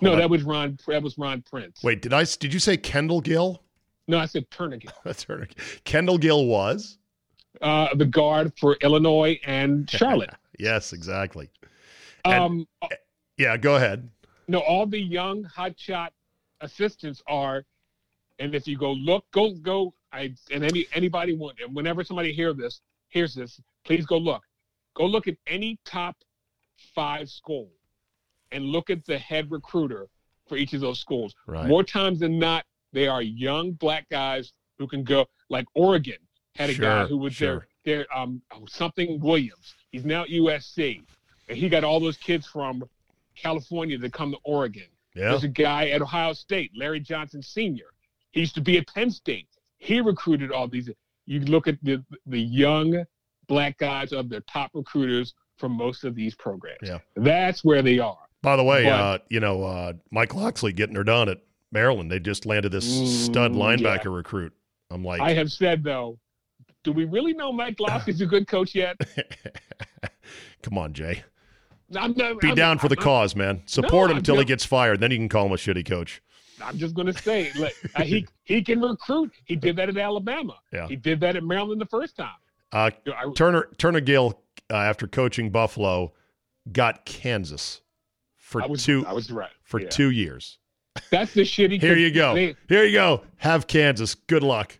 S1: Hold
S4: no,
S1: on.
S4: that was Ron. That was Ron Prince.
S1: Wait, did I? Did you say Kendall Gill?
S4: no, I said Turner Gill, (laughs)
S1: Turner. Kendall Gill was.
S4: uh, the guard for Illinois and (laughs) Charlotte.
S1: Yes, exactly. And-
S4: um,
S1: Yeah, go ahead.
S4: no, all the young hotshot assistants are, and if you go look, go go. I and any anybody want, and whenever somebody hear this, hears this, please go look. Go look at any top five school, and look at the head recruiter for each of those schools.
S1: Right.
S4: More times than not, they are young black guys who can go. Like Oregon had a guy who was
S1: sure.
S4: there. There, um, oh, something Williams. He's now at USC, and he got all those kids from California to come to Oregon.
S1: Yeah.
S4: There's a guy at Ohio State, Larry Johnson Sr. He used to be at Penn State. He recruited all these. You look at the the young black guys of their top recruiters from most of these programs.
S1: Yeah.
S4: That's where they are.
S1: By the way,
S4: But-
S1: uh, you know, uh, Mike Locksley getting her done at Maryland. They just landed this
S4: Mm,
S1: stud linebacker
S4: yeah.
S1: recruit. I'm like,
S4: I have said though, do we really know Mike Locksley's a good coach yet? (laughs)
S1: come on, Jay.
S4: I'm not,
S1: Be
S4: I'm-
S1: down for the
S4: I'm-
S1: cause, man. Support him
S4: I'm
S1: until he gets fired. Then you can call him a shitty coach.
S4: I'm just going to say, like, uh, he (laughs) he can recruit. He did that at Alabama.
S1: Yeah.
S4: He did that at Maryland the first time.
S1: Uh,
S4: I-
S1: Turner Turner Gill, uh, after coaching Buffalo, got Kansas for
S4: was
S1: two
S4: I was right.
S1: for
S4: Yeah.
S1: two years.
S4: That's the shitty.
S1: Here you go.
S4: They-
S1: Here you go. Have Kansas. Good luck.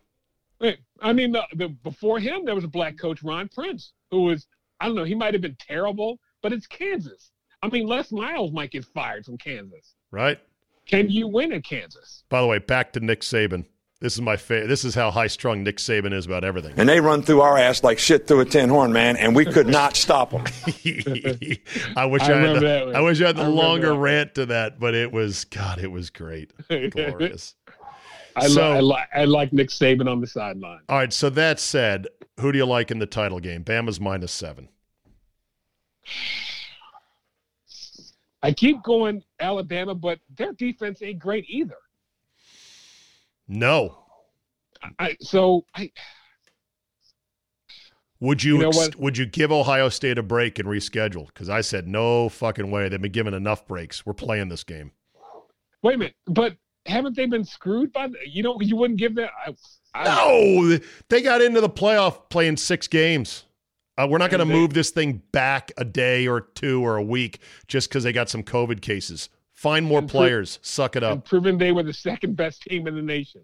S4: I mean, the, the, before him, there was a black coach, Ron Prince, who was, I don't know, he might have been terrible, but it's Kansas. I mean, Les Miles might get fired from Kansas.
S1: Right.
S4: Can you win in Kansas?
S1: By the way, back to Nick Saban. This is my favorite. This is how high strung Nick Saban is about everything.
S5: And they run through our ass like shit through a tin horn, man, and we could not stop them. (laughs)
S1: I wish I,
S4: I
S1: had the. I wish I had the
S4: I
S1: longer rant to that, but it was God, it was great. (laughs) Glorious.
S4: I,
S1: So-
S4: li- I, li- I like Nick Saban on the sideline.
S1: All right, so that said, who do you like in the title game? Bama's minus seven.
S4: I keep going Alabama, but their defense ain't great either.
S1: No.
S4: I, so I,
S1: Would you,
S4: You know
S1: ex- would you give Ohio State a break and reschedule? Because I said no fucking way. They've been given enough breaks. We're playing this game.
S4: wait a minute, but haven't they been screwed by? The, you know, you wouldn't give that. I, I,
S1: No, they got into the playoff playing six games. Uh, we're not going to move this thing back a day or two or a week just because they got some COVID cases. Find more
S4: pro-
S1: players. Suck it up.
S4: proven they were the second best team in the nation,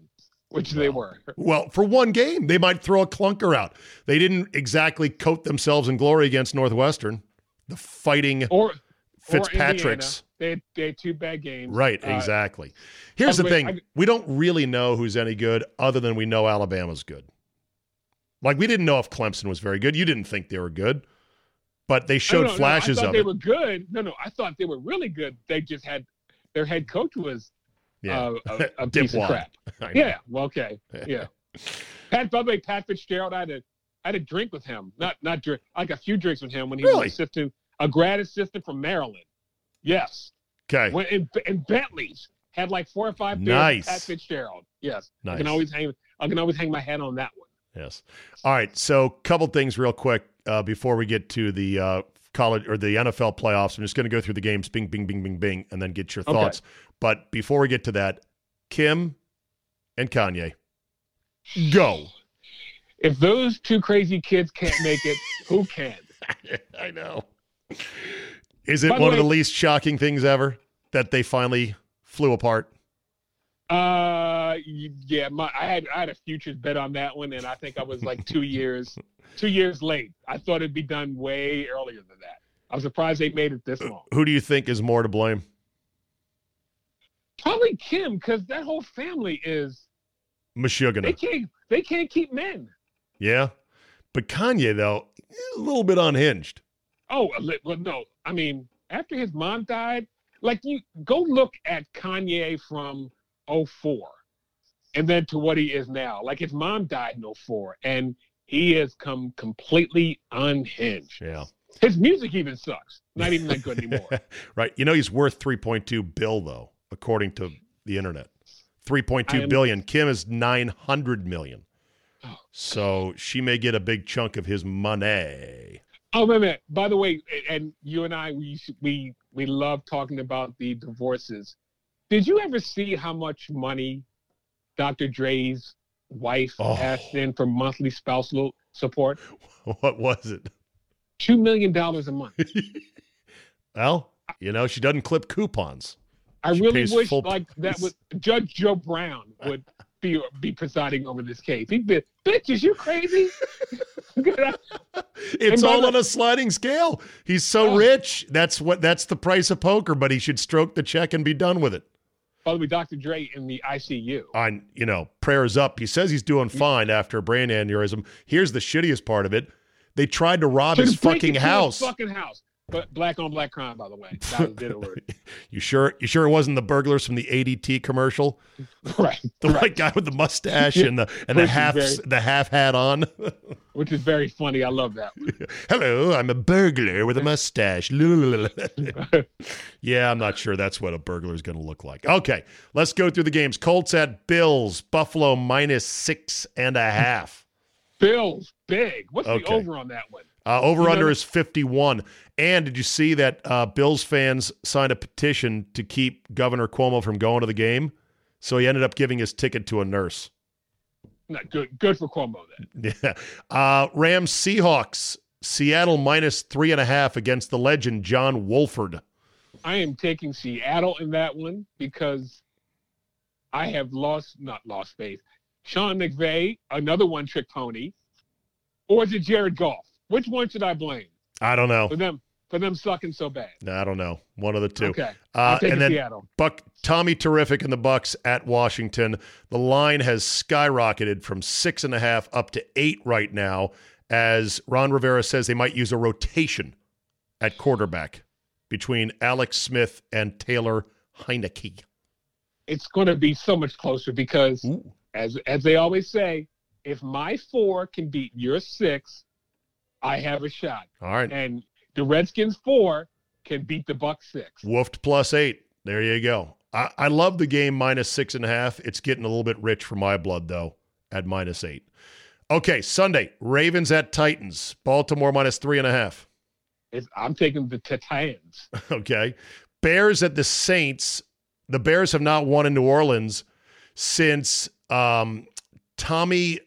S4: which they were.
S1: Well, for one game, they might throw a clunker out. They didn't exactly coat themselves in glory against Northwestern. The fighting
S4: Or
S1: Fitzpatrick's.
S4: Or They had, they had two bad games.
S1: Right,
S4: Uh,
S1: exactly. Here's
S4: by
S1: the
S4: the way,
S1: thing:
S4: I-
S1: we don't really know who's any good, other than we know Alabama's good. Like we didn't know if Clemson was very good. You didn't think they were good, but they showed
S4: no, no,
S1: flashes
S4: I thought
S1: of
S4: they
S1: it.
S4: were good. No, no, I thought they were really good. They just had their head coach was
S1: yeah,
S4: uh, a, (laughs) a piece of crap. (laughs) Yeah. Well, okay. Yeah. (laughs) Pat, by the way, Pat Fitzgerald, I had a, I had a drink with him. Not, not drink, like a few drinks with him when he
S1: Really?
S4: was assistant, a grad assistant from Maryland. Yes.
S1: Okay.
S4: When in, in Bentley's had like four or five beers. with
S1: Nice.
S4: Pat Fitzgerald. Yes.
S1: Nice.
S4: I can always hang. I can always hang my hat on that one.
S1: Yes. All right. So, couple things real quick uh, before we get to the uh, college or the NFL playoffs. I'm just going to go through the games, bing, bing, bing, bing, bing, and then get your
S4: Okay.
S1: thoughts. But before we get to that, Kim and Kanye, go.
S4: If those two crazy kids can't make it, (laughs) who can?
S1: I know. Is it
S4: By
S1: one of the least shocking things ever that they finally flew apart?
S4: Uh, yeah, my I had I had a futures bet on that one, and I think I was like two years, (laughs) two years late. I thought it'd be done way earlier than that. I'm surprised they made it this long.
S1: Who do you think is more to blame?
S4: Probably Kim, because that whole family is they can't they can't keep men.
S1: Yeah. But Kanye, though, a little bit unhinged.
S4: Oh, a li- well, no, I mean after his mom died, like you go look at Kanye from 04 and then to what he is now. Like his mom died in 04 and he has come completely unhinged.
S1: Yeah.
S4: His music even sucks. Not even that good anymore. (laughs)
S1: right. You know he's worth 3.2 bill though, according to the internet. Three point
S4: I
S1: two
S4: am-
S1: billion. Kim is 900 million.
S4: Oh,
S1: So she may get a big chunk of his money.
S4: Oh, wait a minute. By the way, and you and I, we we we love talking about the divorces. Did you ever see how much money Dr. Dre's wife
S1: Oh.
S4: asked in for monthly spousal support? (laughs)
S1: What was it?
S4: Two million dollars a month. (laughs)
S1: Well, you know, she doesn't clip coupons.
S4: I
S1: She
S4: really wish like that
S1: price.
S4: would Judge Joe Brown would (laughs) be be presiding over this case. He'd be, bitches, you crazy?
S1: It's all
S4: the-
S1: on a sliding scale. He's so
S4: Oh.
S1: rich. That's what that's the price of poker, but he should stroke the check and be done with it.
S4: By the way, Dr. Dre in the ICU.
S1: On, you know, prayers up. He says he's doing fine after a brain aneurysm. Here's the shittiest part of it. They tried to rob his fucking
S4: his
S1: house.
S4: Fucking house. But black on black crime, by the way. That was the word. (laughs)
S1: You sure you sure it wasn't the burglars from the ADT commercial? (laughs)
S4: right. (laughs)
S1: The
S4: right.
S1: white guy with the mustache and the and the half
S4: very-
S1: the half hat on.
S4: Which is very funny. I love that one.
S1: Hello, I'm a burglar with a mustache. yeah, I'm not sure that's what a burglar is going to look like. Okay, let's go through the games. Colts at Bills. Buffalo minus six and a half.
S4: Bills, big. What's
S1: Okay.
S4: the over on that one?
S1: Uh, over
S4: You know
S1: under
S4: that-
S1: is 51. And did you see that uh, Bills fans signed a petition to keep Governor Cuomo from going to the game? So he ended up giving his ticket to a nurse.
S4: Not good. Good for Cuomo then. (laughs)
S1: Yeah. Uh, Rams Seahawks. Seattle minus three and a half against the legend John Wolford.
S4: I am taking Seattle in that one because I have lost, not lost faith, Sean McVay, another one trick pony, or is it Jared Goff? Which one should I blame
S1: I don't know.
S4: for them for them sucking so bad?
S1: No, I don't know. One of the two.
S4: Okay,
S1: Uh,
S4: I'll take
S1: and then
S4: Seattle.
S1: Buck Tommy Terrific in the Bucks at Washington. The line has skyrocketed from six and a half up to eight right now, as Ron Rivera says they might use a rotation at quarterback between Alex Smith and Taylor Heinicke.
S4: It's going to be so much closer because,
S1: Ooh.
S4: as as they always say, if my four can beat your six, I have a shot.
S1: All right.
S4: And the Redskins four can beat the Bucks six.
S1: Woofed plus eight. There you go. I, I love the game minus six and a half. It's getting a little bit rich for my blood, though, at minus eight. Okay, Sunday, Ravens at Titans. Baltimore minus three and a half.
S4: It's, I'm taking the Titans. (laughs)
S1: Okay. Bears at the Saints. The Bears have not won in New Orleans since um, Tommy,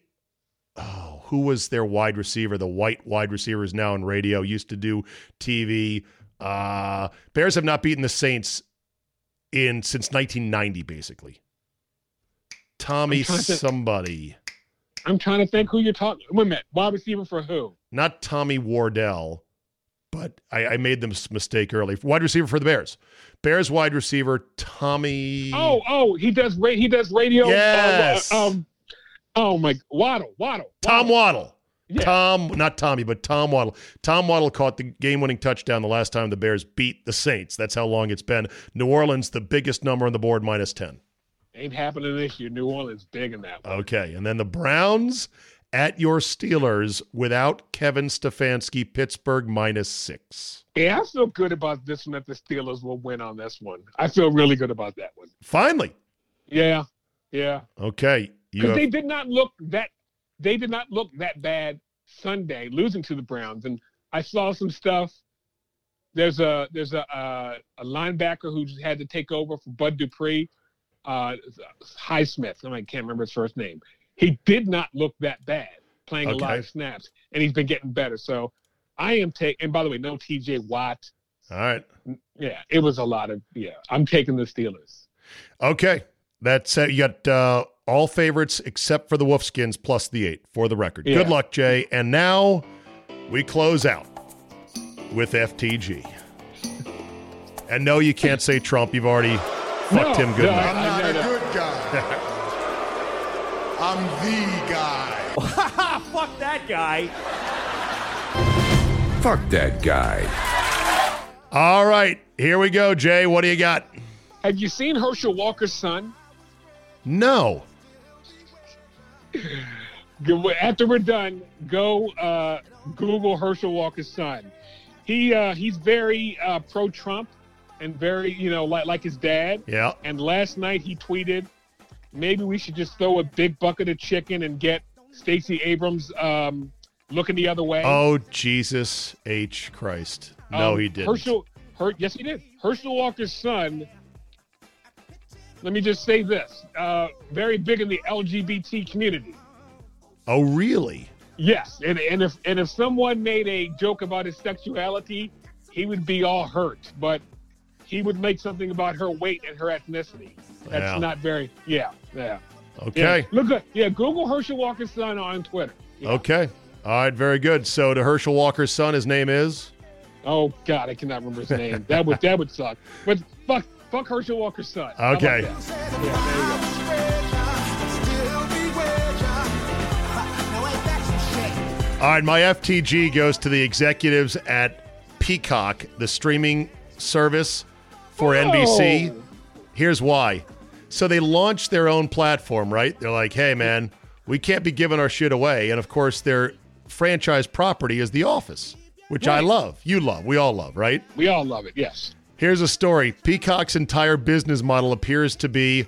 S1: oh, who was their wide receiver? The white wide receiver is now in radio, used to do TV. Uh, Bears have not beaten the Saints in since 1990, basically. Tommy
S4: I'm to-
S1: somebody,
S4: I'm trying to think who you're talking. Wait a minute, wide receiver for who?
S1: not Tommy Wardell, but I, I made this mistake early. Wide receiver for the Bears. Bears wide receiver Tommy.
S4: Oh, oh, he does. Ra- he does radio. uh,
S1: Yes.
S4: Uh, um. Oh my, Waddle, Waddle.
S1: Tom Waddle.
S4: Yeah.
S1: Tom, not Tommy, but Tom Waddle. Tom Waddle caught the game winning touchdown the last time the Bears beat the Saints. That's how long it's been. New Orleans, the biggest number on the board, minus 10.
S4: Ain't happening this year. New Orleans big in that one.
S1: Okay. And then the Browns at your Steelers without Kevin Stefanski, Pittsburgh, minus six.
S4: Yeah, I feel good about this one. That the Steelers will win on this one. I feel really good about that one.
S1: Finally.
S4: Yeah, yeah.
S1: Okay.
S4: Because they did not look that. They did not look that bad Sunday, losing to the Browns. And I saw some stuff. There's a there's a uh, a linebacker who had to take over for Bud Dupree, uh, Highsmith. I can't remember his first name. He did not look that bad playing a lot of snaps, and he's been getting better. So I am taking. And by the way, no T.J. Watt.
S1: all right.
S4: Yeah, it was a lot of. Yeah, I'm taking the Steelers.
S1: Okay. That's uh, you got uh, all favorites except for the Wolfskins plus the eight for the record.
S4: Yeah.
S1: Good luck, Jay. And now we close out with FTG. And no, you can't say Trump. You've already fucked
S4: No,
S1: him good.
S4: no.
S2: I'm not
S4: know
S2: a good guy. (laughs) I'm the guy. (laughs)
S6: Fuck that guy.
S7: Fuck that guy.
S1: All right, here we go, Jay. What do you got?
S4: Have you seen Herschel Walker's son?
S1: No.
S4: After we're done, go uh, Google Herschel Walker's son. He uh, he's very uh, pro-Trump and very you know like like his dad.
S1: Yeah.
S4: And last night he tweeted, maybe we should just throw a big bucket of chicken and get Stacey Abrams um, looking the other way.
S1: Oh Jesus H Christ! No,
S4: Um,
S1: he didn't.
S4: Herschel, Her, yes, he did. Herschel Walker's son. Let me just say this: uh, very big in the LGBT community.
S1: Oh really?
S4: Yes, and and if and if someone made a joke about his sexuality, he would be all hurt. But he would make something about her weight and her ethnicity. That's
S1: Yeah.
S4: not very. Yeah, yeah.
S1: Okay.
S4: Yeah. Look, at, yeah. Google Herschel Walker's son on Twitter. Yeah.
S1: Okay. All right. Very good. So to Herschel Walker's son, his name is.
S4: Oh God, I cannot remember his name. that would that would suck. But fuck, fuck Herschel Walker's son.
S1: Okay.
S4: that? Yeah, there you go.
S1: All right, my FTG goes to the executives at Peacock, the streaming service for NBC. Here's why. So they launched their own platform, right? They're like, hey, man, we can't be giving our shit away. And of course, their franchise property is The Office, which I love. You love. We all love, right?
S4: We all love it. Yes.
S1: Here's a story Peacock's entire business model appears to be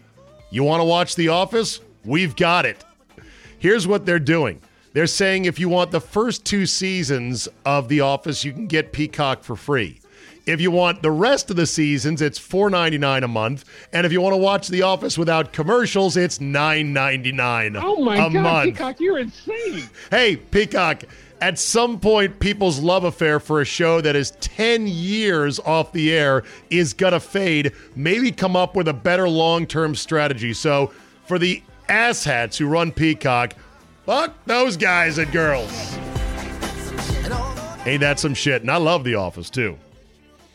S1: you want to watch The Office? We've got it. Here's what they're doing they're saying if you want the first two seasons of The Office, you can get Peacock for free. If you want the rest of the seasons, it's $4.99 a month. And if you want to watch The Office without commercials, it's $9.99
S4: Oh my
S1: a
S4: God,
S1: month.
S4: Peacock, you're insane.
S1: Hey, Peacock, at some point, people's love affair for a show that is 10 years off the air is going to fade. Maybe come up with a better long term strategy. So, for the asshats who run Peacock. Fuck those guys and girls. Ain't that some shit? And I love The Office too.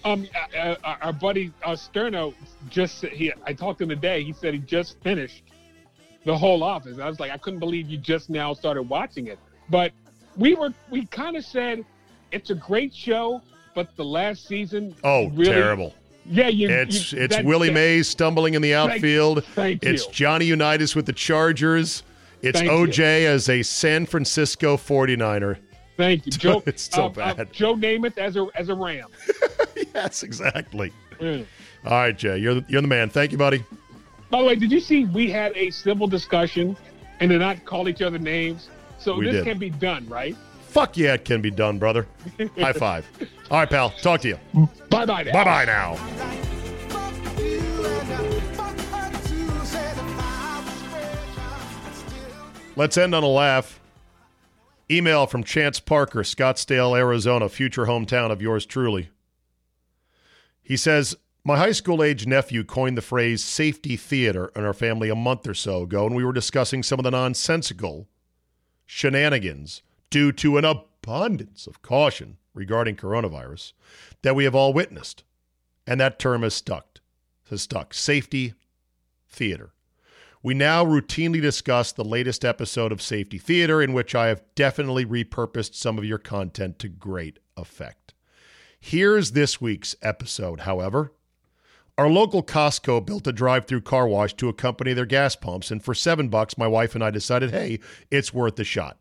S4: Um, uh, uh, our buddy uh, Sterno just he. I talked to him today. He said he just finished the whole Office. I was like, I couldn't believe you just now started watching it. But we were we kind of said it's a great show, but the last season.
S1: Oh,
S4: really,
S1: terrible.
S4: Yeah, you.
S1: It's
S4: you,
S1: it's
S4: that-
S1: Willie
S4: that-
S1: Mays stumbling in the outfield.
S4: thank
S1: it's
S4: you.
S1: Johnny Unitas with the Chargers. It's
S4: Thank
S1: OJ as a San Francisco 49er.
S4: Thank you, (laughs) Joe.
S1: It's so
S4: uh, uh,
S1: bad.
S4: Joe Namath as a as a Ram. (laughs)
S1: yes, exactly.
S4: Yeah.
S1: All right, Jay, you're the, you're the man. Thank you, buddy.
S4: By the way, did you see we had a civil discussion and did not call each other names? So
S1: We
S4: this
S1: did.
S4: can be done, right?
S1: Fuck yeah, it can be done, brother. (laughs) High five. All right, pal. Talk to you.
S4: Bye bye.
S1: Bye bye now. Let's end on a laugh. Email from Chance Parker, Scottsdale, Arizona, future hometown of yours truly. He says, My high school age nephew coined the phrase safety theater in our family a month or so ago, and we were discussing some of the nonsensical shenanigans due to an abundance of caution regarding coronavirus that we have all witnessed. And that term has stuck. Has stuck. Safety theater. We now routinely discuss the latest episode of Safety Theater, in which I have definitely repurposed some of your content to great effect. Here's this week's episode, however. Our local Costco built a drive-through car wash to accompany their gas pumps, and for seven bucks, my wife and I decided, hey, it's worth a shot.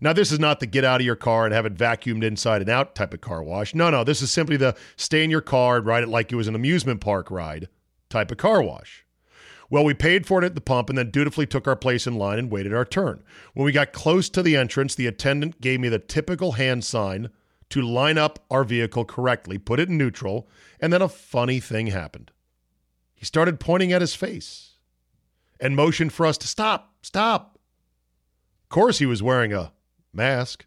S1: Now, this is not the get out of your car and have it vacuumed inside and out type of car wash. No, no, this is simply the stay in your car and ride it like it was an amusement park ride type of car wash. Well, we paid for it at the pump and then dutifully took our place in line and waited our turn. When we got close to the entrance, the attendant gave me the typical hand sign to line up our vehicle correctly, put it in neutral, and then a funny thing happened. He started pointing at his face and motioned for us to stop, stop. Of course, he was wearing a mask.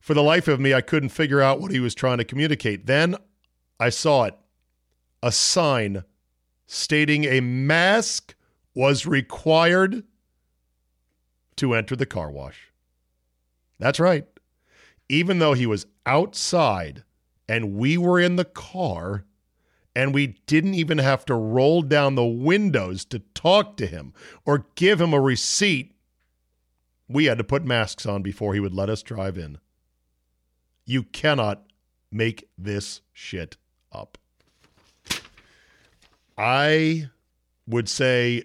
S1: For the life of me, I couldn't figure out what he was trying to communicate. Then I saw it a sign stating a mask was required to enter the car wash. That's right. Even though he was outside and we were in the car, and we didn't even have to roll down the windows to talk to him or give him a receipt, we had to put masks on before he would let us drive in. You cannot make this shit up. I would say,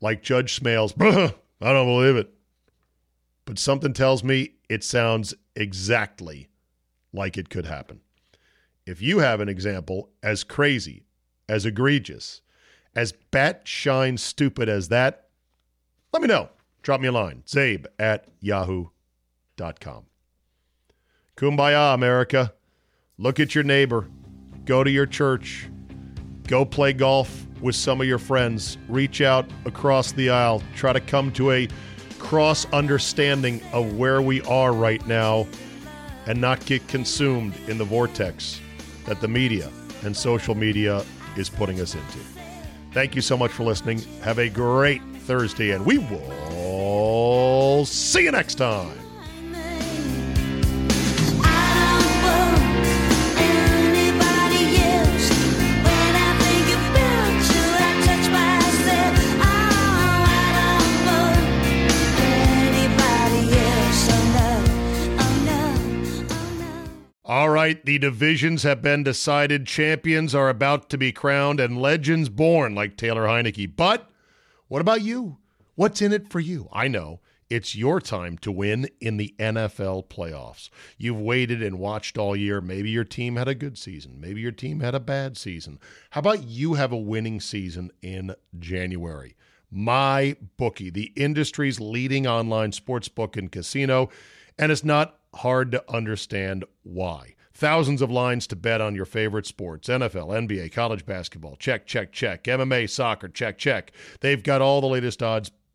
S1: like Judge Smails, (laughs) I don't believe it. But something tells me it sounds exactly like it could happen. If you have an example as crazy, as egregious, as bat shine stupid as that, let me know. Drop me a line, zabe at yahoo.com. Kumbaya, America. Look at your neighbor. Go to your church. Go play golf with some of your friends. Reach out across the aisle. Try to come to a cross understanding of where we are right now and not get consumed in the vortex that the media and social media is putting us into. Thank you so much for listening. Have a great Thursday, and we will see you next time. The divisions have been decided. Champions are about to be crowned and legends born, like Taylor Heinicke. But what about you? What's in it for you? I know it's your time to win in the NFL playoffs. You've waited and watched all year. Maybe your team had a good season. Maybe your team had a bad season. How about you have a winning season in January? My bookie, the industry's leading online sports book and casino, and it's not hard to understand why. Thousands of lines to bet on your favorite sports NFL, NBA, college basketball, check, check, check. MMA, soccer, check, check. They've got all the latest odds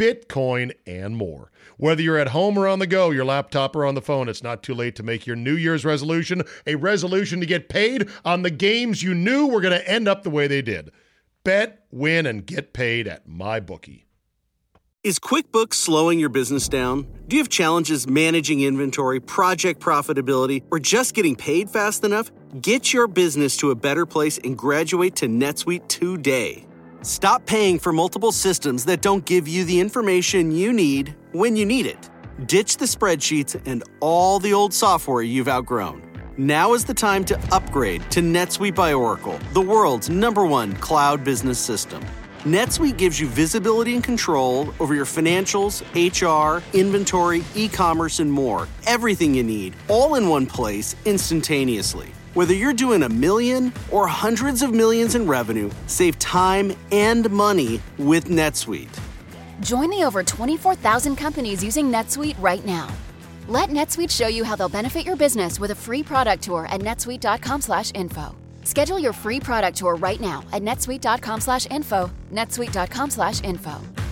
S1: Bitcoin, and more. Whether you're at home or on the go, your laptop or on the phone, it's not too late to make your New Year's resolution a resolution to get paid on the games you knew were going to end up the way they did. Bet, win, and get paid at MyBookie.
S6: Is QuickBooks slowing your business down? Do you have challenges managing inventory, project profitability, or just getting paid fast enough? Get your business to a better place and graduate to NetSuite today. Stop paying for multiple systems that don't give you the information you need when you need it. Ditch the spreadsheets and all the old software you've outgrown. Now is the time to upgrade to NetSuite by Oracle, the world's number one cloud business system. NetSuite gives you visibility and control over your financials, HR, inventory, e commerce, and more. Everything you need, all in one place, instantaneously. Whether you're doing a million or hundreds of millions in revenue, save time and money with NetSuite.
S7: Join the over 24,000 companies using NetSuite right now. Let NetSuite show you how they'll benefit your business with a free product tour at netsuite.com/info. Schedule your free product tour right now at netsuite.com/info. netsuite.com/info.